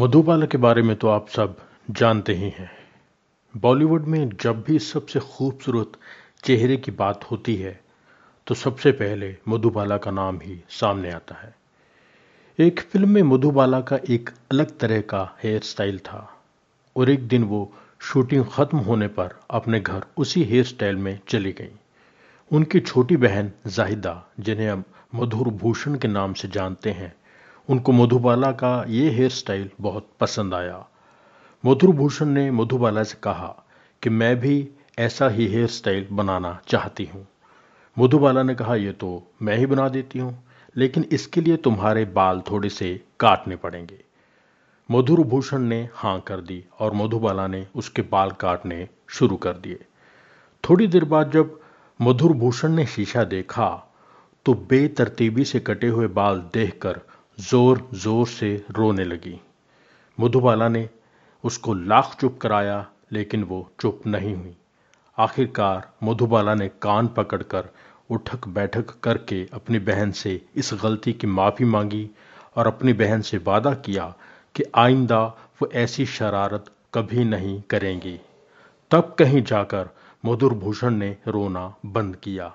मधुबाला के बारे में तो आप सब जानते ही हैं। बॉलीवुड में जब भी सबसे खूबसूरत चेहरे की बात होती है तो सबसे पहले मधुबाला का नाम ही सामने आता है। एक फ़िल्म में मधुबाला का एक अलग तरह का हेयर स्टाइल था, और एक दिन वो शूटिंग खत्म होने पर अपने घर उसी हेयर स्टाइल में चली गई। उनकी छोटी बहन जाहिदा, जिन्हें हम मधुर भूषण के नाम से जानते हैं उनको मधुबाला का ये हेयर स्टाइल बहुत पसंद आया। मधुर भूषण ने मधुबाला से कहा कि मैं भी ऐसा ही हेयर स्टाइल बनाना चाहती हूँ। मधुबाला ने कहा यह तो मैं ही बना देती हूँ, लेकिन इसके लिए तुम्हारे बाल थोड़े से काटने पड़ेंगे। मधुर भूषण ने हाँ कर दी और मधुबाला ने उसके बाल काटने शुरू कर दिए। थोड़ी देर बाद जब मधुर भूषण ने शीशा देखा तो बेतरतीबी से कटे हुए बाल देखकर ज़ोर ज़ोर से रोने लगी। मधुबाला ने उसको लाख चुप कराया, लेकिन वो चुप नहीं हुई। आखिरकार मधुबाला ने कान पकड़कर उठक बैठक करके अपनी बहन से इस गलती की माफ़ी मांगी और अपनी बहन से वादा किया कि आइंदा वो ऐसी शरारत कभी नहीं करेंगी। तब कहीं जाकर मधुर भूषण ने रोना बंद किया।